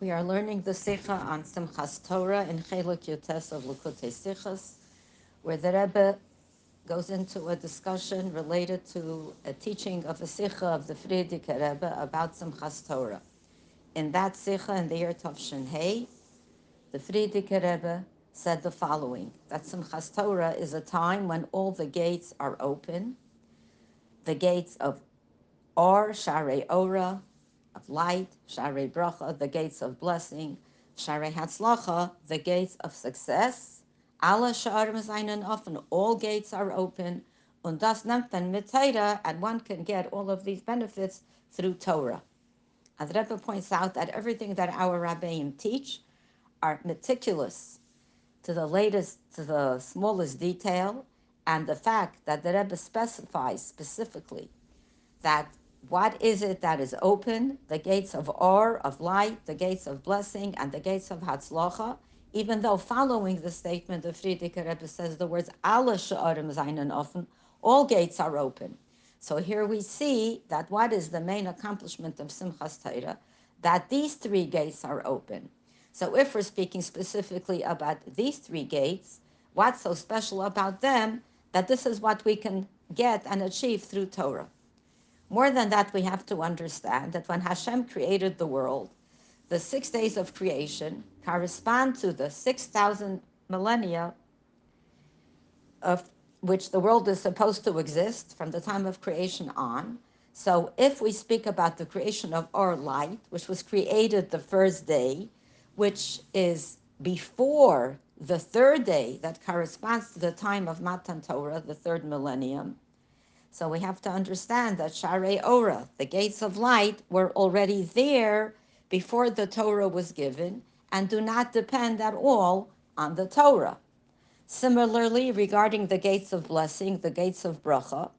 We are learning the Sikha on Simchas Torah in Cheluk Yotes of Likutei Sichas, where the Rebbe goes into a discussion related to a teaching of a Sikha of the Frierdiker Rebbe about Simchas Torah. In that Sikha in the year Tavshin Hey, the Frierdiker Rebbe said the following, that Simchas Torah is a time when all the gates are open, the gates of Or, Sharei Ora, of light, Sharei Bracha, the gates of blessing, Sharei Hatzlacha, the gates of success. Alla Sha'arim Zainen often all gates are open. Und das nimmt Torah, and one can get all of these benefits through Torah. As Rebbe points out that everything that our Rabbeim teach are meticulous to the latest, to the smallest detail, and the fact that the Rebbe specifies specifically that what is it that is open? The gates of or, of light, the gates of blessing, and the gates of Hatzlocha. Even though following the statement, of Frierdiker Rebbe says the words Alle offen, all gates are open. So here we see that what is the main accomplishment of Simchas Torah? That these three gates are open. So if we're speaking specifically about these three gates, what's so special about them that this is what we can get and achieve through Torah? More than that, we have to understand that when Hashem created the world, the six days of creation correspond to the 6,000 millennia of which the world is supposed to exist from the time of creation on. So if we speak about the creation of our light, which was created the first day, which is before the third day that corresponds to the time of Matan Torah, the third millennium, so we have to understand that Sharei Ora, the gates of light, were already there before the Torah was given and do not depend at all on the Torah. Similarly, regarding the gates of blessing, the gates of bracha,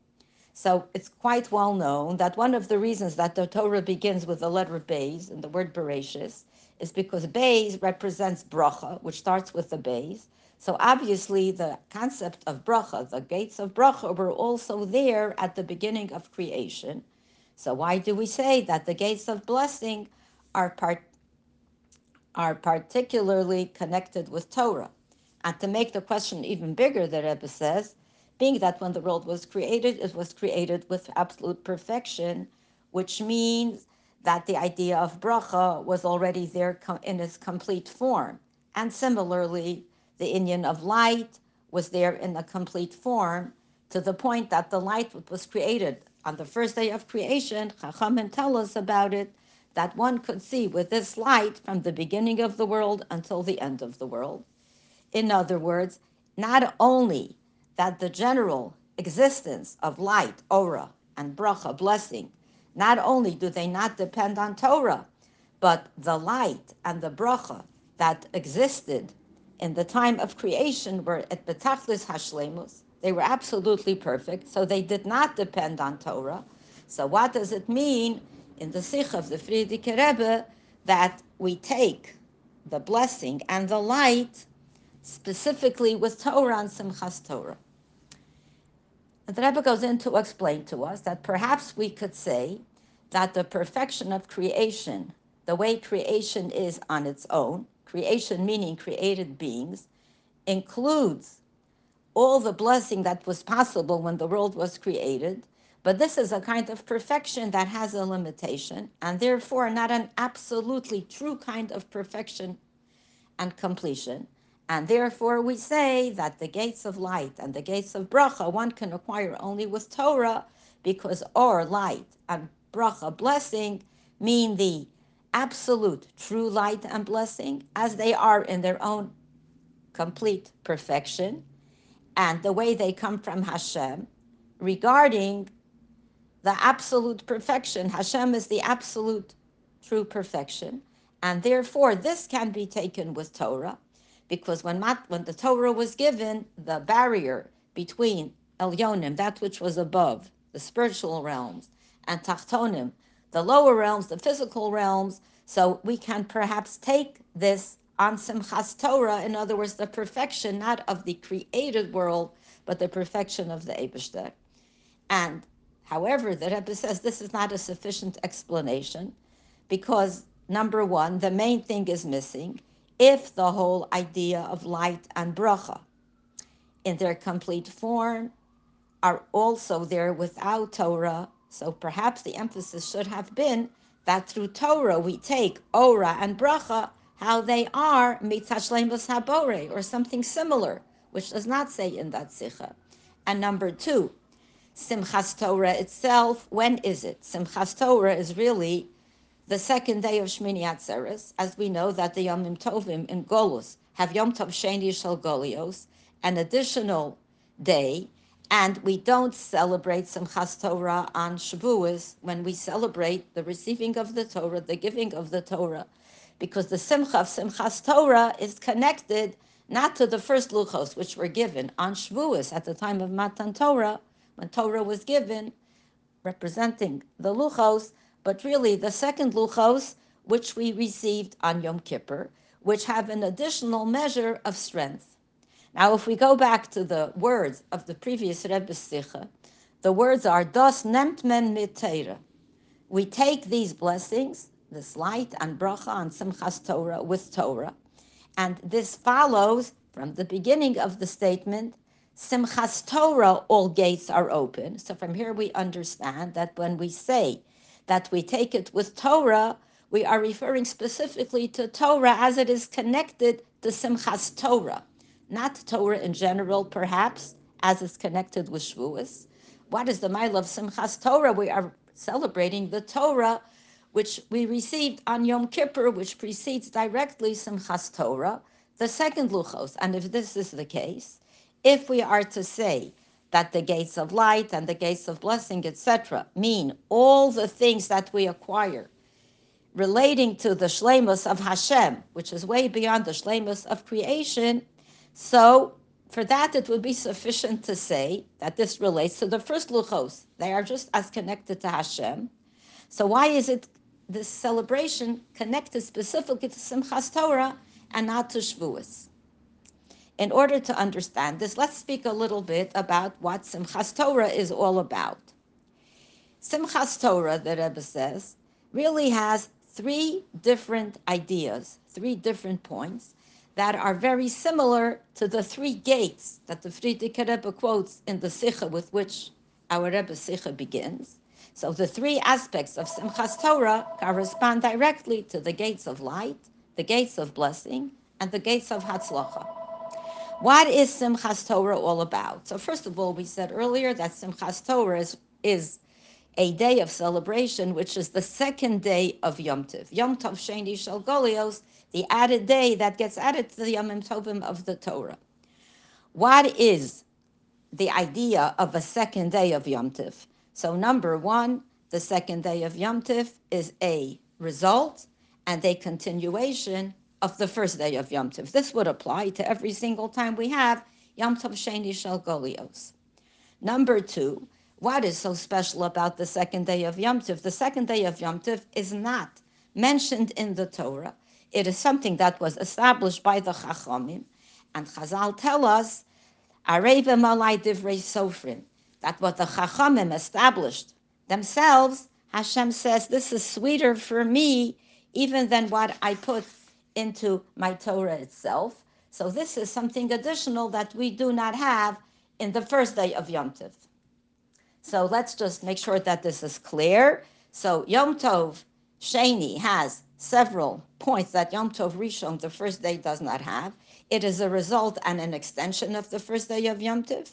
so it's quite well known that one of the reasons that the Torah begins with the letter Beis and the word Bereshis is because Beis represents bracha, which starts with the Beis, so obviously, the concept of bracha, the gates of bracha, were also there at the beginning of creation. So why do we say that the gates of blessing are part are particularly connected with Torah? And to make the question even bigger, the Rebbe says, being that when the world was created, it was created with absolute perfection, which means that the idea of bracha was already there in its complete form. And similarly, the Inyan of light was there in a complete form to the point that the light was created on the first day of creation. Chachamim tell us about it that one could see with this light from the beginning of the world until the end of the world. In other words, not only that the general existence of light, aura, and bracha, blessing, not only do they not depend on Torah, but the light and the bracha that existed in the time of creation were at betachlis hashlemus. They were absolutely perfect, so they did not depend on Torah. So what does it mean in the Sikh of the Frierdiker Rebbe that we take the blessing and the light specifically with Torah and Simchas Torah? And the Rebbe goes in to explain to us that perhaps we could say that the perfection of creation, the way creation is on its own, creation meaning created beings, includes all the blessing that was possible when the world was created. But this is a kind of perfection that has a limitation, and therefore not an absolutely true kind of perfection and completion. And therefore, we say that the gates of light and the gates of bracha one can acquire only with Torah, because or light and bracha blessing mean the absolute true light and blessing as they are in their own complete perfection and the way they come from Hashem regarding the absolute perfection. Hashem is the absolute true perfection. And therefore, this can be taken with Torah because when, when the Torah was given, the barrier between Elyonim, that which was above, the spiritual realms, and Tachtonim, the lower realms, the physical realms. So we can perhaps take this on Simchas Torah, in other words, the perfection not of the created world, but the perfection of the Eibishter. And however, the Rebbe says this is not a sufficient explanation because number one, the main thing is missing if the whole idea of light and bracha in their complete form are also there without Torah. So perhaps the emphasis should have been that through Torah we take Ora and Bracha, how they are mitzashlemus habore, or something similar, which does not say in that Sikha. And number two, Simchas Torah itself, when is it? Simchas Torah is really the second day of Shmini Atzeres, as we know that the Yomim Tovim in Golus have Yom Tov Sheni Shel Golios, an additional day, and we don't celebrate Simchas Torah on Shavuos when we celebrate the receiving of the Torah, the giving of the Torah, because the Simcha of Simchas Torah is connected not to the first luchos which were given on Shavuos at the time of Matan Torah, when Torah was given, representing the luchos, but really the second luchos which we received on Yom Kippur, which have an additional measure of strength. Now, if we go back to the words of the previous Rebbe Sicha, the words are Das nemt men mit We take these blessings, this light and bracha and Simchas Torah with Torah, and this follows from the beginning of the statement, Simchas Torah, all gates are open. So from here we understand that when we say that we take it with Torah, we are referring specifically to Torah as it is connected to Simchas Torah not Torah in general, perhaps, as is connected with Shavuos. What is the maila of Simchas Torah? We are celebrating the Torah which we received on Yom Kippur, which precedes directly Simchas Torah, the second Luchos. And if this is the case, if we are to say that the gates of light and the gates of blessing, etc., mean all the things that we acquire relating to the shlemus of Hashem, which is way beyond the shlemus of creation, so for that, it would be sufficient to say that this relates to the first luchos. They are just as connected to Hashem. So why is it this celebration connected specifically to Simchas Torah and not to Shavuos? In order to understand this, let's speak a little bit about what Simchas Torah is all about. Simchas Torah, the Rebbe says, really has three different ideas, three different points that are very similar to the three gates that the Frierdiker Rebbe quotes in the Sikha with which our Rebbe Sikha begins. So the three aspects of Simchas Torah correspond directly to the gates of light, the gates of blessing, and the gates of Hatzlacha. What is Simchas Torah all about? So first of all, we said earlier that Simchas Torah is, is a day of celebration, which is the second day of Yom Tov. Yom Tov Sheni Shel Golios the added day that gets added to the Yom Tovim of the Torah. What is the idea of a second day of Yom Tiv? So, number one, the second day of Yom Tiv is a result and a continuation of the first day of Yom Tiv. This would apply to every single time we have Yom Tov Sheni Shel Golios. Number two, what is so special about the second day of Yom Tiv? The second day of Yom Tiv is not mentioned in the Torah. It is something that was established by the Chachamim, and Chazal tell us, Areivim Alai Divrei Sofrim, that what the Chachamim established themselves, Hashem says, this is sweeter for me even than what I put into my Torah itself. So this is something additional that we do not have in the first day of Yom Tov. So let's just make sure that this is clear. So Yom Tov Sheni has several points that Yom Tov Rishon, the first day, does not have. It is a result and an extension of the first day of Yom Tov.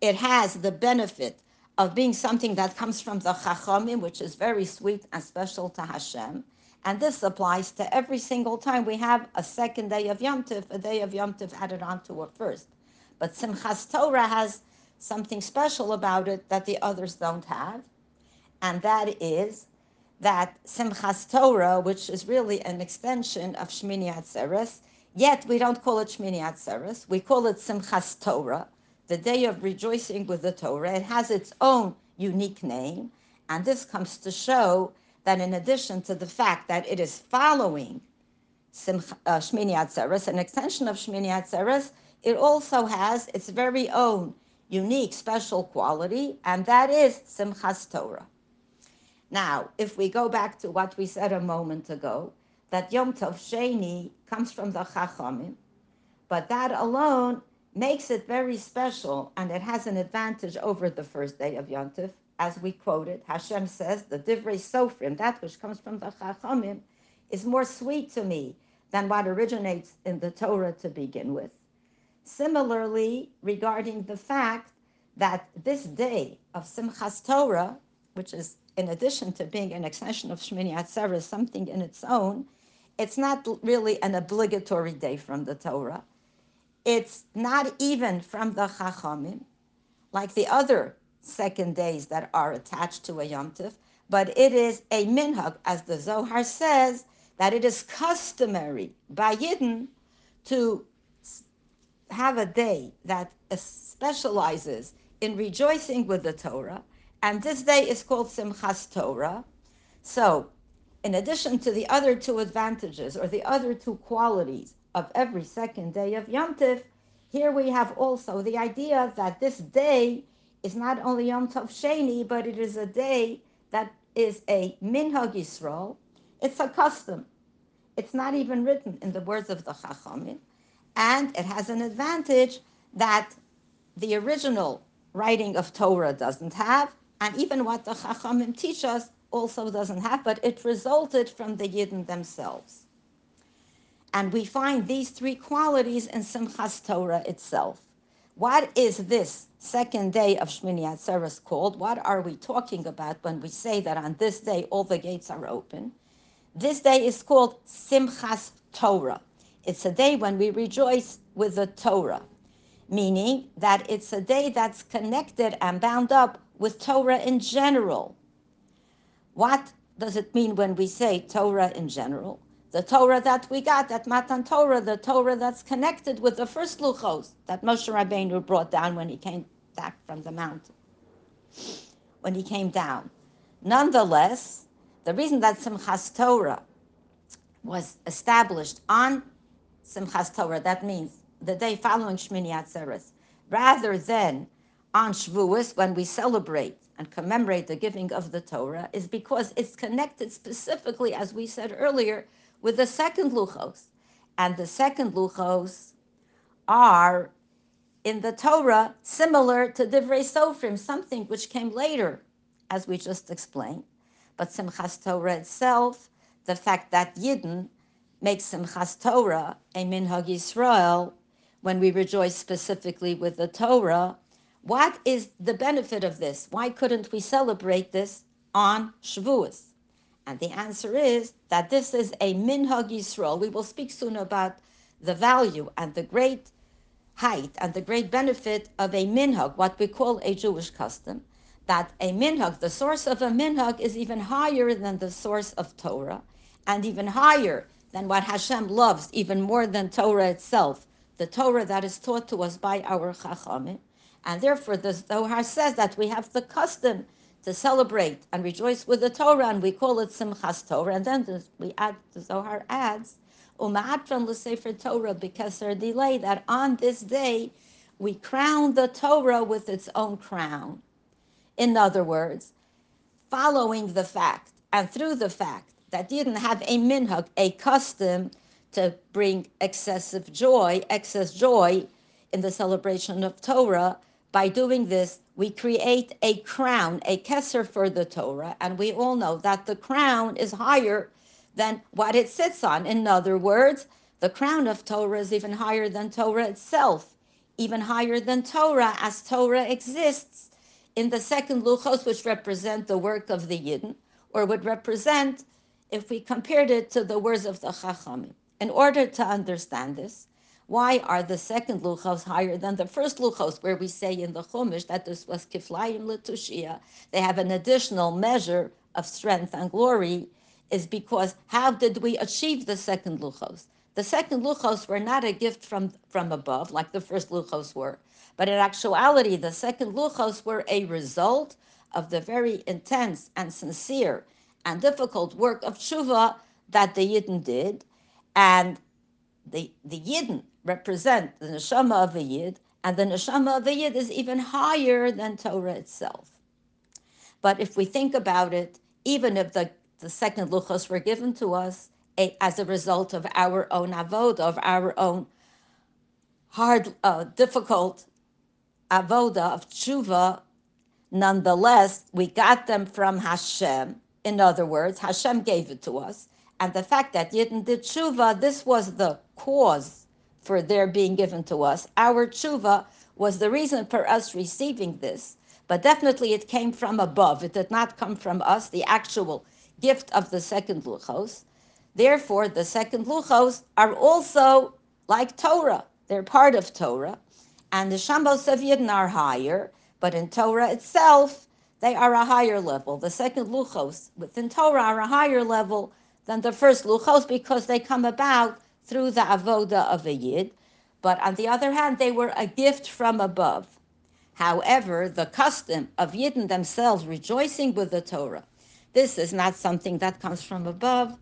It has the benefit of being something that comes from the Chachamim, which is very sweet and special to Hashem. And this applies to every single time we have a second day of Yom Tov, a day of Yom Tov added on to a first. But Simchas Torah has something special about it that the others don't have, and that is that Simchas Torah, which is really an extension of Shmini Atzeres, yet we don't call it Shmini Atzeres, we call it Simchas Torah, the day of rejoicing with the Torah. It has its own unique name, and this comes to show that in addition to the fact that it is following Simch, uh, Shmini Atzeres, an extension of Shmini Atzeres, it also has its very own unique, special quality, and that is Simchas Torah. Now, if we go back to what we said a moment ago, that Yom Tov Sheni comes from the Chachamim, but that alone makes it very special and it has an advantage over the first day of Yom Tov. As we quoted, Hashem says, the Divrei Sofrim, that which comes from the Chachamim, is more sweet to me than what originates in the Torah to begin with. Similarly, regarding the fact that this day of Simchas Torah, which is in addition to being an extension of Shmini Atzeres, something in its own, it's not really an obligatory day from the Torah. It's not even from the Chachamim, like the other second days that are attached to a Yom Tov, but it is a minhag, as the Zohar says, that it is customary by Yidden to have a day that specializes in rejoicing with the Torah, and this day is called Simchas Torah. So, in addition to the other two advantages or the other two qualities of every second day of Yom Tov, here we have also the idea that this day is not only Yom Tov Sheni, but it is a day that is a Minhag Yisrael. It's a custom. It's not even written in the words of the Chachamim. And it has an advantage that the original writing of Torah doesn't have, and even what the Chachamim teach us also doesn't have, but it resulted from the Yidden themselves. And we find these three qualities in Simchas Torah itself. What is this second day of Shmini Atzeres called? What are we talking about when we say that on this day all the gates are open? This day is called Simchas Torah. It's a day when we rejoice with the Torah, meaning that it's a day that's connected and bound up with Torah in general. What does it mean when we say Torah in general? The Torah that we got, that Matan Torah, the Torah that's connected with the first Luchos that Moshe Rabbeinu brought down when he came back from the mountain, when he came down. Nonetheless, the reason that Simchas Torah was established on Simchas Torah, that means the day following Shmini Atzeres, rather than on Shavuos when we celebrate and commemorate the giving of the Torah, is because it's connected specifically, as we said earlier, with the second Luchos. And the second Luchos are in the Torah similar to Divrei Sofrim, something which came later, as we just explained. But Simchas Torah itself, the fact that Yidden makes Simchas Torah a Minhag Yisrael, when we rejoice specifically with the Torah, what is the benefit of this? Why couldn't we celebrate this on Shavuos? And the answer is that this is a Minhag Yisrael. We will speak soon about the value and the great height and the great benefit of a minhag, what we call a Jewish custom, that a minhag, the source of a minhag, is even higher than the source of Torah, and even higher than what Hashem loves, even more than Torah itself, the Torah that is taught to us by our Chachamim. And therefore, the Zohar says that we have the custom to celebrate and rejoice with the Torah, and we call it Simchas Torah. And then we add, the Zohar adds, Uma'atran l'sefer Torah, because there's delay that on this day we crown the Torah with its own crown. In other words, following the fact and through the fact that didn't have a minhag, a custom to bring excessive joy, excess joy in the celebration of Torah. By doing this, we create a crown, a kesser for the Torah, and we all know that the crown is higher than what it sits on. In other words, the crown of Torah is even higher than Torah itself, even higher than Torah, as Torah exists in the second luchos, which represent the work of the Yidden, or would represent if we compared it to the words of the Chachamim. In order to understand this, why are the second luchos higher than the first luchos, where we say in the Chumash that this was kiflayim letushia? They have an additional measure of strength and glory, is because how did we achieve the second luchos? The second luchos were not a gift from, from above, like the first luchos were, but in actuality, the second luchos were a result of the very intense and sincere and difficult work of tshuva that the Yidden did, and the the Yidden represent the neshama of a Yid, and the neshama of a Yid is even higher than Torah itself. But if we think about it, even if the, the second luchos were given to us a, as a result of our own avoda, of our own hard, uh, difficult avoda of tshuva Nonetheless, we got them from Hashem. In other words, Hashem gave it to us. And the fact that Yidden did tshuva, this was the cause for their being given to us. Our tshuva was the reason for us receiving this. But definitely it came from above. It did not come from us, the actual gift of the second luchos. Therefore, the second luchos are also like Torah. They're part of Torah. And the neshamos of Yidden are higher. But in Torah itself, they are a higher level. The second luchos within Torah are a higher level than the first luchos because they come about through the avoda of a yid. But on the other hand, they were a gift from above. However, the custom of Yidden themselves rejoicing with the Torah, this is not something that comes from above.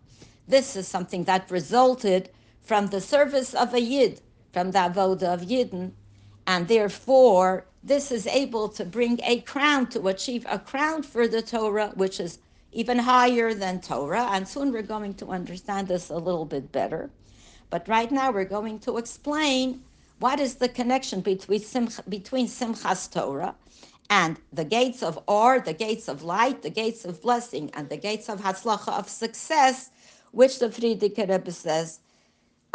This is something that resulted from the service of a Yid, from the avoda of Yidden, and therefore this is able to bring a crown to achieve a crown for the Torah, which is even higher than Torah. And soon we're going to understand this a little bit better. But right now we're going to explain what is the connection between, Simch- between Simchas Torah and the gates of or, the gates of light, the gates of blessing, and the gates of Hatzlacha of success, which the Frierdiker Rebbe says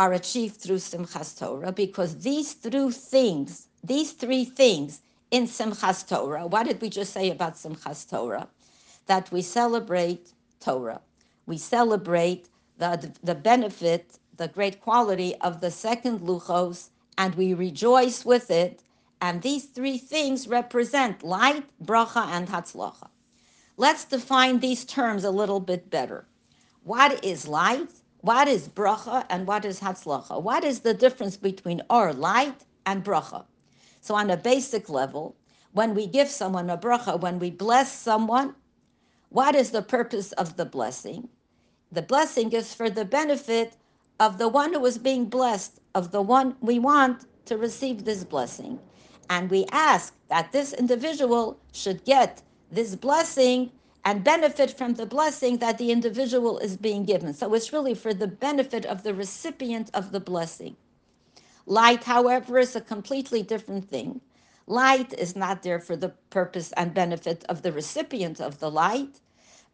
are achieved through Simchas Torah because these three things, these three things in Simchas Torah, what did we just say about Simchas Torah? That we celebrate Torah. We celebrate the, the benefit, the great quality of the second Luchos, and we rejoice with it. And these three things represent light, bracha, and hatzlacha. Let's define these terms a little bit better. What is light? What is bracha and what is hatzlacha? What is the difference between our light and bracha? So, on a basic level, when we give someone a bracha, when we bless someone, what is the purpose of the blessing? The blessing is for the benefit of the one who is being blessed, of the one we want to receive this blessing. And we ask that this individual should get this blessing and benefit from the blessing that the individual is being given. So it's really for the benefit of the recipient of the blessing. Light, however, is a completely different thing. Light is not there for the purpose and benefit of the recipient of the light,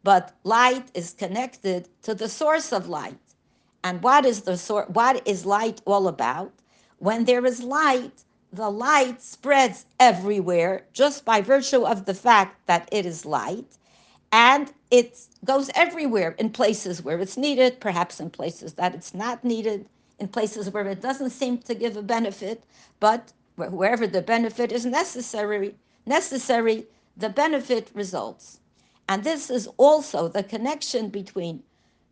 but light is connected to the source of light. And what is the source? What is light all about? When there is light, the light spreads everywhere just by virtue of the fact that it is light and it goes everywhere in places where it's needed, perhaps in places that it's not needed, in places where it doesn't seem to give a benefit, but wherever the benefit is necessary, necessary, the benefit results. And this is also the connection between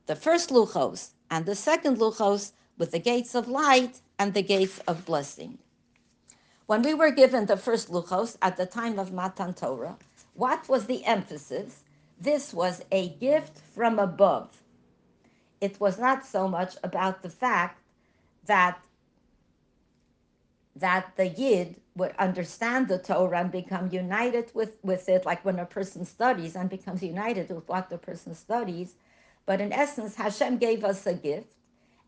the first luchos and the second luchos with the gates of light and the gates of blessing. When we were given the first luchos at the time of Matan Torah, what was the emphasis? This was a gift from above. It was not so much about the fact that that the yid would understand the Torah and become united with, with it, like when a person studies and becomes united with what the person studies. But in essence, Hashem gave us a gift.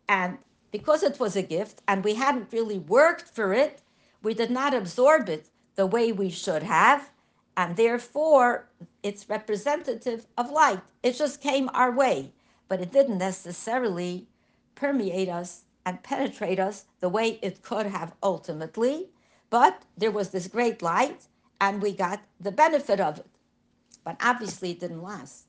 And because it was a gift and we hadn't really worked for it, we did not absorb it the way we should have and therefore it's representative of light. It just came our way, but it didn't necessarily permeate us and penetrate us the way it could have ultimately. But there was this great light, and we got the benefit of it. But obviously, it didn't last.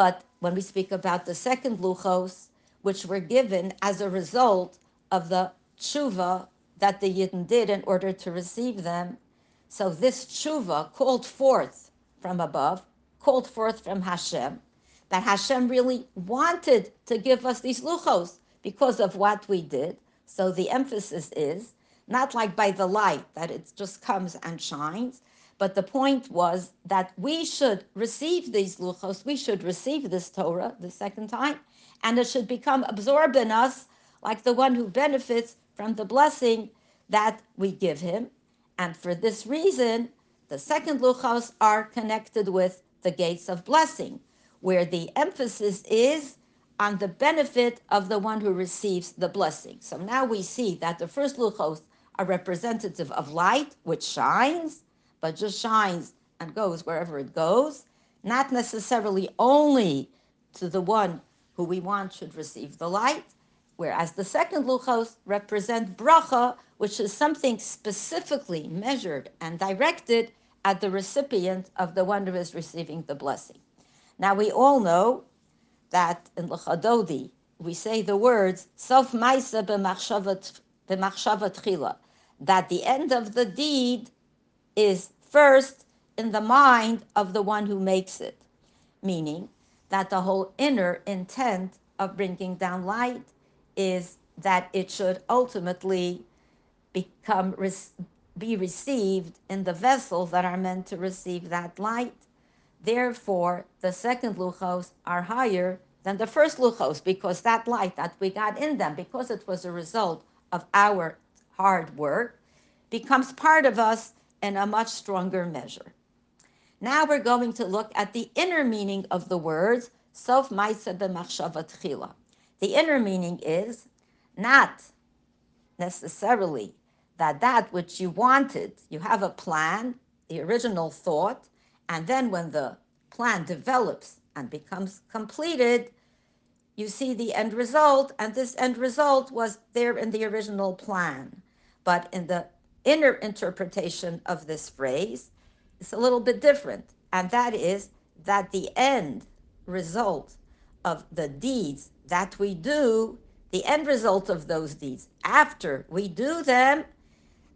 But when we speak about the second luchos, which were given as a result of the tshuva that the Yidden did in order to receive them, so this tshuva called forth from above, called forth from Hashem, that Hashem really wanted to give us these luchos because of what we did. So the emphasis is not like by the light that it just comes and shines, but the point was that we should receive these luchos, we should receive this Torah the second time, and it should become absorbed in us like the one who benefits from the blessing that we give him. And for this reason, the second luchos are connected with the gates of blessing, where the emphasis is on the benefit of the one who receives the blessing. So now we see that the first luchos are representative of light, which shines, but just shines and goes wherever it goes, not necessarily only to the one who we want should receive the light, whereas the second luchos represent bracha, which is something specifically measured and directed at the recipient of the one who is receiving the blessing. Now we all know that in Lecha Dodi we say the words Sof Maisa b'machshava techila, that the end of the deed is first in the mind of the one who makes it, meaning that the whole inner intent of bringing down light is that it should ultimately become be received in the vessels that are meant to receive that light. Therefore, the second luchos are higher than the first luchos because that light that we got in them, because it was a result of our hard work, becomes part of us in a much stronger measure. Now we're going to look at the inner meaning of the words Sof Maisa b'machshava techila. The inner meaning is not necessarily that that which you wanted, you have a plan, the original thought, and then when the plan develops and becomes completed, you see the end result, and this end result was there in the original plan. But in the inner interpretation of this phrase, is a little bit different, and that is that the end result of the deeds that we do, the end result of those deeds, after we do them,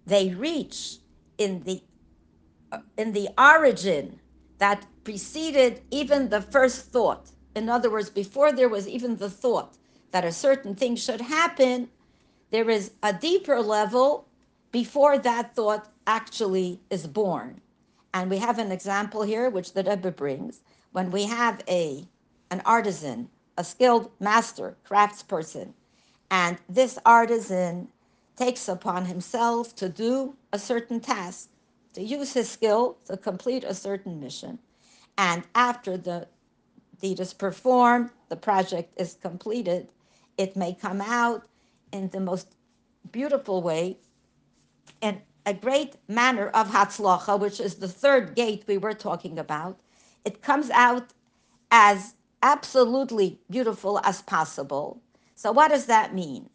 they reach in the uh, in the origin that preceded even the first thought. In other words, before there was even the thought that a certain thing should happen, there is a deeper level before that thought actually is born. And we have an example here, which the Rebbe brings. When we have a an artisan, a skilled master, craftsperson, and this artisan takes upon himself to do a certain task, to use his skill to complete a certain mission. And after the deed is performed, the project is completed, it may come out in the most beautiful way, in a great manner of Hatzlacha, which is the third gate we were talking about. It comes out as absolutely beautiful as possible. So, what does that mean?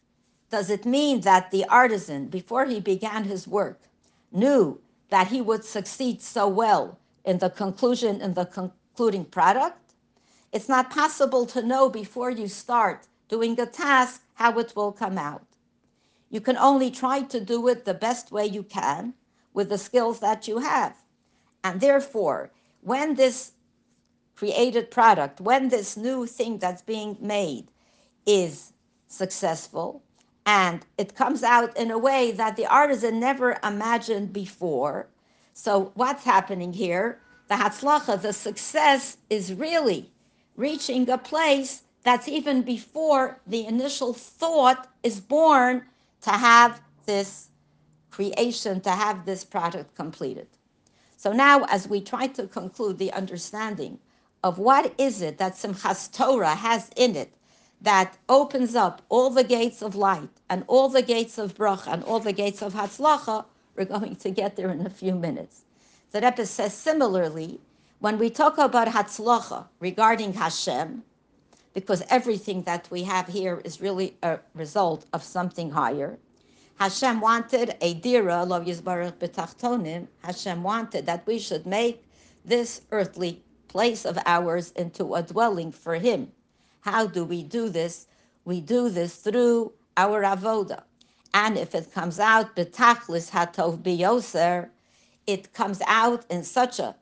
Does it mean that the artisan, before he began his work, knew that he would succeed so well in the conclusion, in the concluding product? It's not possible to know before you start doing a task how it will come out. You can only try to do it the best way you can with the skills that you have. And therefore, when this created product, when this new thing that's being made is successful, and it comes out in a way that the artisan never imagined before. So what's happening here? The Hatzlacha, the success is really reaching a place that's even before the initial thought is born to have this creation, to have this product completed. So now, as we try to conclude the understanding of what is it that Simchas Torah has in it that opens up all the gates of light and all the gates of bracha and all the gates of hatzlacha, we're going to get there in a few minutes. The Rebbe says similarly, when we talk about hatzlacha regarding Hashem, because everything that we have here is really a result of something higher. Hashem wanted a dira, lo yisborach betachtonim. Hashem wanted that we should make this earthly place of ours into a dwelling for Him. How do we do this? We do this through our avoda. And if it comes out betachlis hatov biyoser, it comes out in such a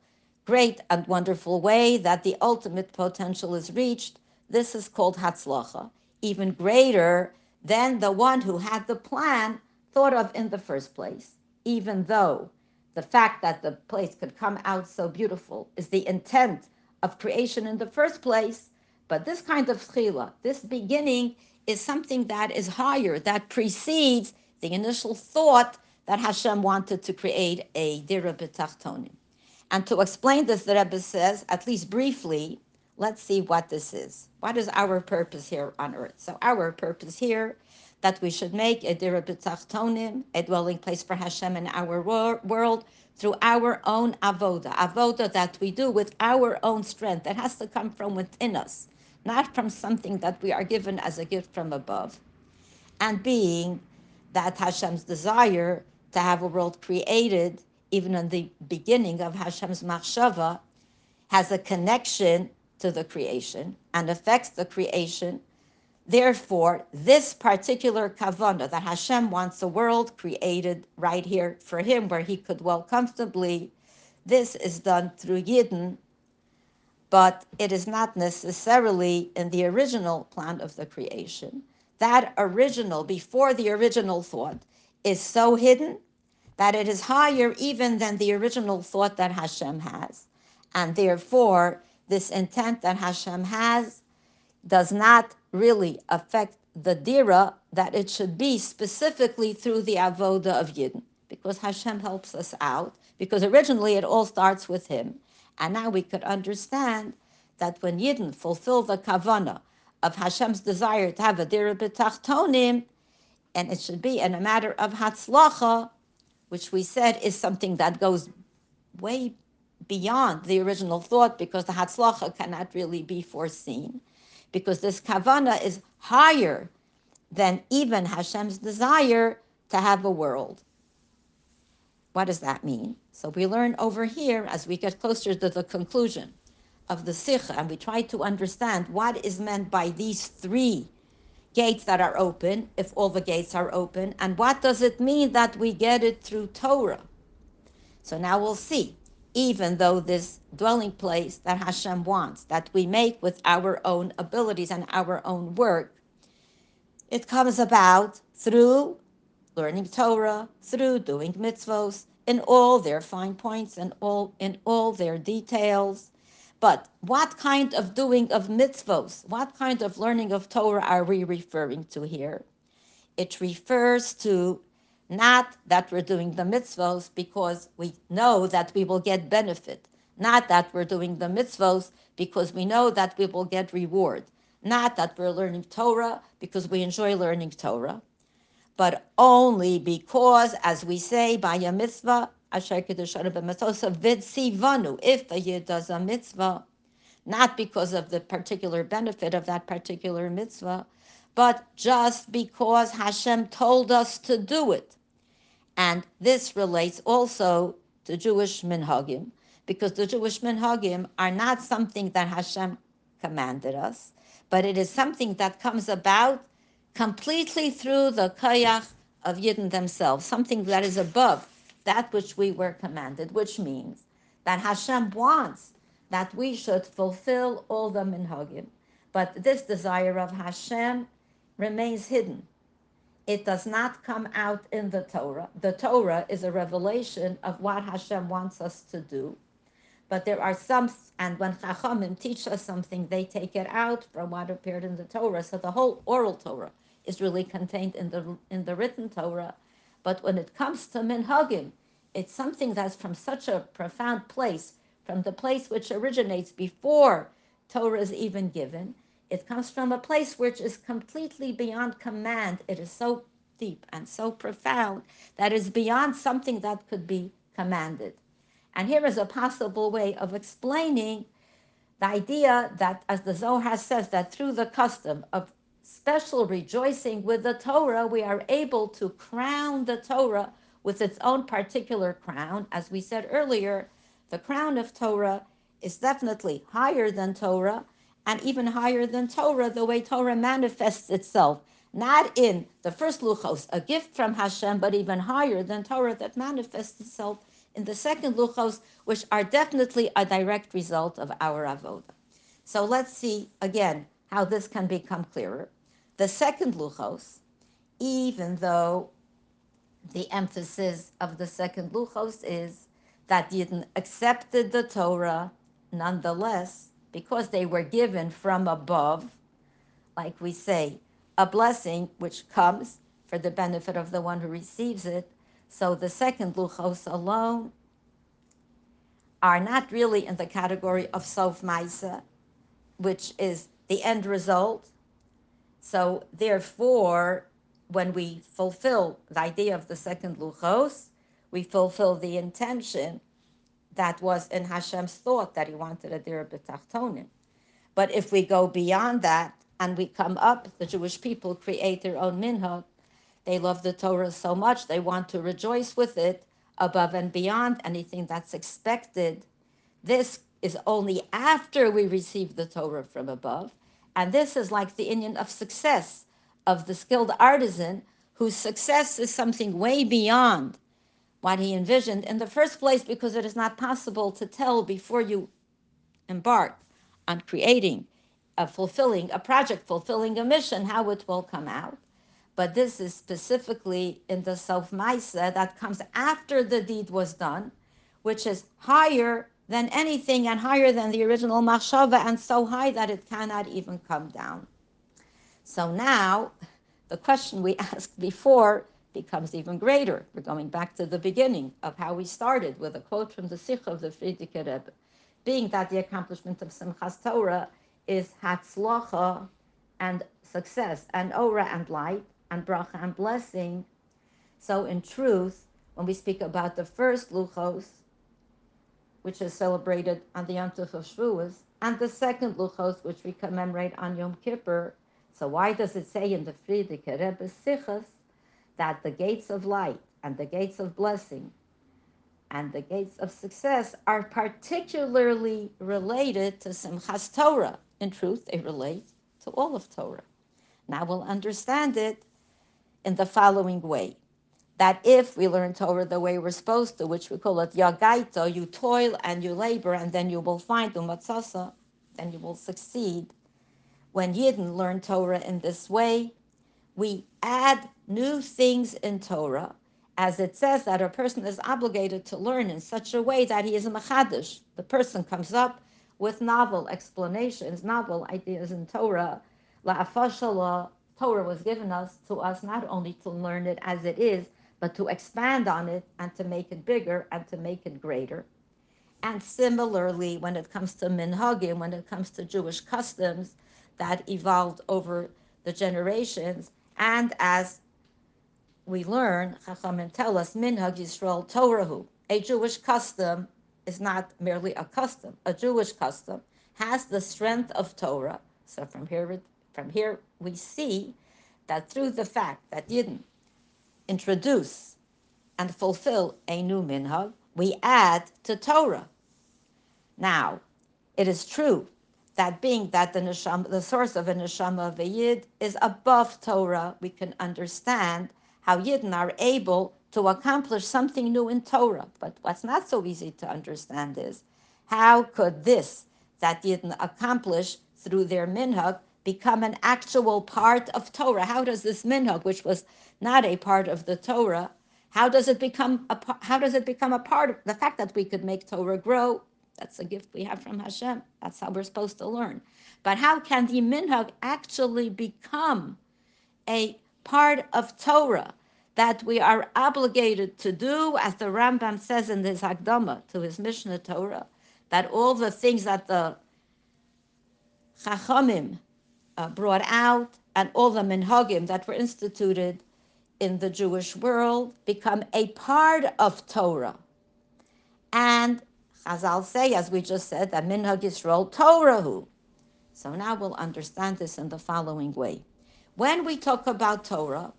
great and wonderful way that the ultimate potential is reached. This is called hatzlacha, even greater than the one who had the plan thought of in the first place. Even though the fact that the place could come out so beautiful is the intent of creation in the first place, but this kind of tchila, this beginning, is something that is higher, that precedes the initial thought that Hashem wanted to create a dira b'tachtonim. And to explain this, the Rebbe says, at least briefly, let's see what this is. What is our purpose here on earth? So our purpose here that we should make a dira a dwelling place for Hashem in our wor- world through our own avoda, avoda that we do with our own strength. That has to come from within us, not from something that we are given as a gift from above. And being that Hashem's desire to have a world created, even in the beginning of Hashem's machshava, has a connection to the creation and affects the creation. Therefore, this particular kavana that Hashem wants a world created right here for him where he could dwell comfortably, this is done through Yidden, but it is not necessarily in the original plan of the creation. That original, before the original thought, is so hidden that it is higher even than the original thought that Hashem has. And therefore, this intent that Hashem has does not really affect the dira that it should be specifically through the avoda of Yidden, because Hashem helps us out. Because originally it all starts with Him, and now we could understand that when Yidden fulfill the kavana of Hashem's desire to have a dira b'tachtonim, and it should be in a matter of hatzlacha, which we said is something that goes way beyond the original thought because the hatzlacha cannot really be foreseen, because this kavana is higher than even Hashem's desire to have a world. What does that mean? So we learn over here as we get closer to the conclusion of the sikha, and we try to understand what is meant by these three gates that are open, if all the gates are open, and what does it mean that we get it through Torah? So now we'll see. Even though this dwelling place that Hashem wants, that we make with our own abilities and our own work, it comes about through learning Torah, through doing mitzvos in all their fine points and all in all their details. But what kind of doing of mitzvos, what kind of learning of Torah are we referring to here? It refers to not that we're doing the mitzvos because we know that we will get benefit, not that we're doing the mitzvos because we know that we will get reward, not that we're learning Torah because we enjoy learning Torah, but only because, as we say by a mitzvah, Asher Kidshanu B'Mitzvosav V'tzivanu, if a yid does a mitzvah, not because of the particular benefit of that particular mitzvah, but just because Hashem told us to do it. And this relates also to Jewish minhagim, because the Jewish minhagim are not something that Hashem commanded us, but it is something that comes about completely through the kayach of Yidden themselves, something that is above that which we were commanded, which means that Hashem wants that we should fulfill all the minhagim. But this desire of Hashem remains hidden. It does not come out in the Torah. The Torah is a revelation of what Hashem wants us to do. But there are some, and when Chachamim teach us something, they take it out from what appeared in the Torah. So the whole oral Torah is really contained in the in the written Torah. But when it comes to minhagim, it's something that's from such a profound place, from the place which originates before Torah is even given. It comes from a place which is completely beyond command. It is so deep and so profound that is beyond something that could be commanded. And here is a possible way of explaining the idea that, as the Zohar says, that through the custom of special rejoicing with the Torah, we are able to crown the Torah with its own particular crown. As we said earlier, the crown of Torah is definitely higher than Torah and even higher than Torah, the way Torah manifests itself. Not in the first luchos, a gift from Hashem, but even higher than Torah that manifests itself in the second luchos, which are definitely a direct result of our avoda. So let's see again how this can become clearer. The second luchos, even though the emphasis of the second luchos is that Yidden accepted the Torah nonetheless because they were given from above, like we say, a blessing which comes for the benefit of the one who receives it. So the second luchos alone are not really in the category of sof maisa, which is the end result. So therefore, when we fulfill the idea of the second luchos, we fulfill the intention that was in Hashem's thought that he wanted a dir b'tachtonim. But if we go beyond that and we come up, the Jewish people create their own minhag. They love the Torah so much, they want to rejoice with it above and beyond anything that's expected. This is only after we receive the Torah from above. And this is like the inyan of success of the skilled artisan whose success is something way beyond what he envisioned in the first place because it is not possible to tell before you embark on creating a fulfilling a project fulfilling a mission how it will come out. But this is specifically in the sof maisa that comes after the deed was done which is higher than anything and higher than the original machshava and so high that it cannot even come down. So now the question we asked before becomes even greater. We're going back to the beginning of how we started with a quote from the Sikha of the Frierdiker Rebbe, being that the accomplishment of Simchas Torah is Hatzlacha and success and Ora and light and Bracha and blessing. So in truth, when we speak about the first Luchos, which is celebrated on the Yom Tov of Shavuos, and the second Luchos, which we commemorate on Yom Kippur, so why does it say in the Frierdiker Rebbe Sichas that the gates of light and the gates of blessing and the gates of success are particularly related to Simchas Torah. In truth, they relate to all of Torah. Now we'll understand it in the following way. That if we learn Torah the way we're supposed to, which we call it yagaito, you toil and you labor, and then you will find umatzasa, then you will succeed. When Yidden learn Torah in this way, we add new things in Torah, as it says that a person is obligated to learn in such a way that he is a machadish. The person comes up with novel explanations, novel ideas in Torah. La'afashala, Torah was given us to us not only to learn it as it is, but to expand on it and to make it bigger and to make it greater. And similarly, when it comes to minhagim, when it comes to Jewish customs that evolved over the generations, and as we learn, Chachamim tell us, Minhag Yisrael Torahu, a Jewish custom is not merely a custom. A Jewish custom has the strength of Torah. So from here, from here we see that through the fact that Yidden introduce and fulfill a new minhag, we add to Torah. Now, it is true that being that the neshama, the source of a neshama of a yid is above Torah, we can understand how yidden are able to accomplish something new in Torah. But what's not so easy to understand is how could this that yidden accomplish through their minhag become an actual part of Torah? How does this minhag, which was not a part of the Torah, how does it become a how does it become a part of the fact that we could make Torah grow? That's a gift we have from Hashem. That's how we're supposed to learn. But how can the minhag actually become a part of Torah that we are obligated to do, as the Rambam says in his Hakdama to his Mishneh Torah, that all the things that the Chachamim uh, brought out and all the minhagim that were instituted in the Jewish world become a part of Torah. And Chazal say, as we just said, that Minhag Yisrael Torahu. So now we'll understand this in the following way. When we talk about Torah,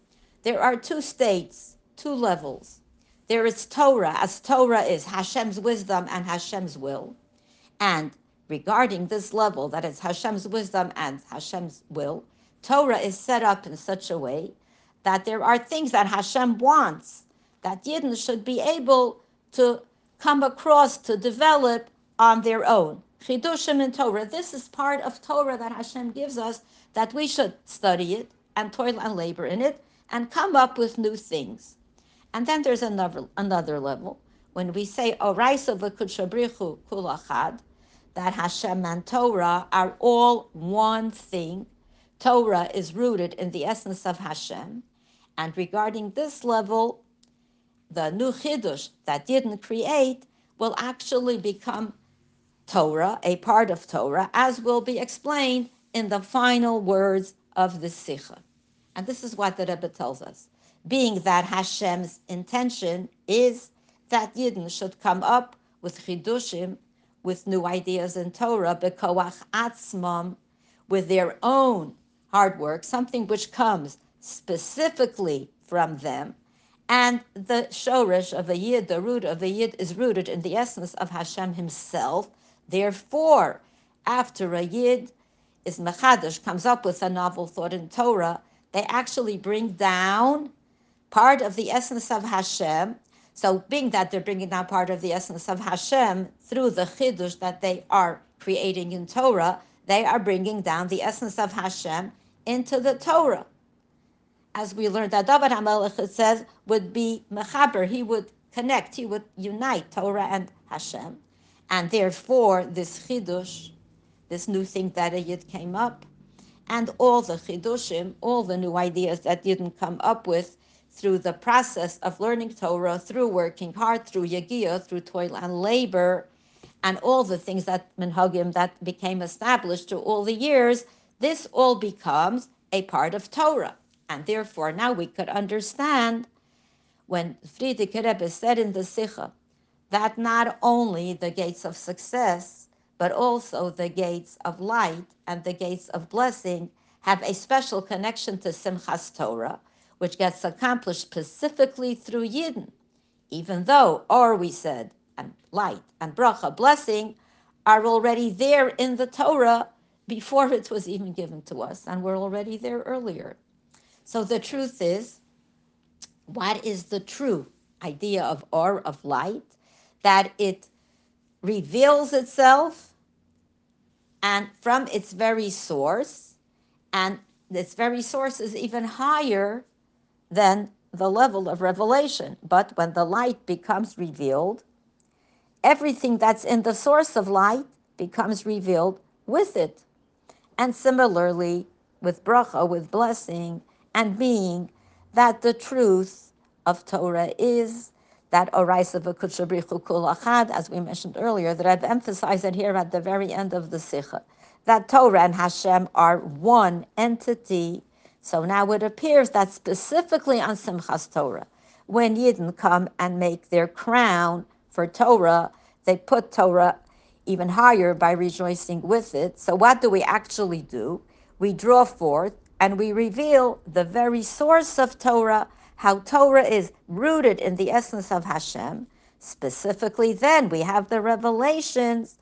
there are two states, two levels. There is Torah, as Torah is Hashem's wisdom and Hashem's will. And regarding this level, that is Hashem's wisdom and Hashem's will, Torah is set up in such a way that there are things that Hashem wants that Yidden should be able to come across to develop on their own. Chidushim in Torah. This is part of Torah that Hashem gives us that we should study it and toil and labor in it and come up with new things. And then there's another another level when we say Oraisa v'kudshabrichu kulachad, that Hashem and Torah are all one thing. Torah is rooted in the essence of Hashem, and regarding this level, the new chidush that Yidden create will actually become Torah, a part of Torah, as will be explained in the final words of the Sikha. And this is what the Rebbe tells us. Being that Hashem's intention is that Yidden should come up with Chidushim, with new ideas in Torah, Bekoach Atzmam, with their own hard work, something which comes specifically from them. And the shorish of a yid, the root of a yid, is rooted in the essence of Hashem Himself. Therefore, after a yid is mechadish, comes up with a novel thought in Torah, they actually bring down part of the essence of Hashem. So, being that they're bringing down part of the essence of Hashem through the chidush that they are creating in Torah, they are bringing down the essence of Hashem into the Torah. As we learned that David HaMelech, says, would be mechaber, he would connect, he would unite Torah and Hashem. And therefore, this chidush, this new thing that a yid came up, and all the chidushim, all the new ideas that Yidden come up with through the process of learning Torah, through working hard, through yagia, through toil and labor, and all the things that minhagim that became established through all the years, this all becomes a part of Torah. And therefore, now we could understand when Frierdiker Rebbe said in the Sikha that not only the gates of success, but also the gates of light and the gates of blessing have a special connection to Simchas Torah, which gets accomplished specifically through Yidden, even though, or we said, and light and bracha, blessing, are already there in the Torah before it was even given to us, and we're already there earlier. So the truth is, what is the true idea of or of light? That it reveals itself and from its very source, and its very source is even higher than the level of revelation. But when the light becomes revealed, everything that's in the source of light becomes revealed with it. And similarly, with bracha, with blessing and being, that the truth of Torah is that Oraisa v'kudshabrichu as we mentioned earlier, that I've emphasized it here at the very end of the Sikha, that Torah and Hashem are one entity. So now it appears that specifically on Simchas Torah, when Yidden come and make their crown for Torah, they put Torah even higher by rejoicing with it. So what do we actually do? We draw forth and we reveal the very source of Torah, how Torah is rooted in the essence of Hashem. Specifically, then we have the revelations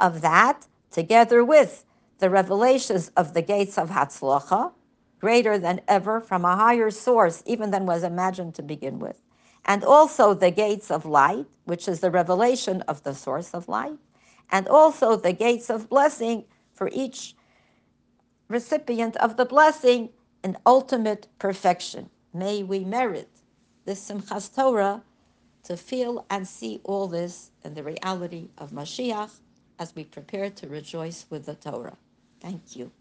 of that together with the revelations of the gates of Hatzlocha, greater than ever from a higher source, even than was imagined to begin with. And also the gates of light, which is the revelation of the source of light, and also the gates of blessing for each recipient of the blessing in ultimate perfection. May we merit this Simchas Torah to feel and see all this in the reality of Mashiach as we prepare to rejoice with the Torah. Thank you.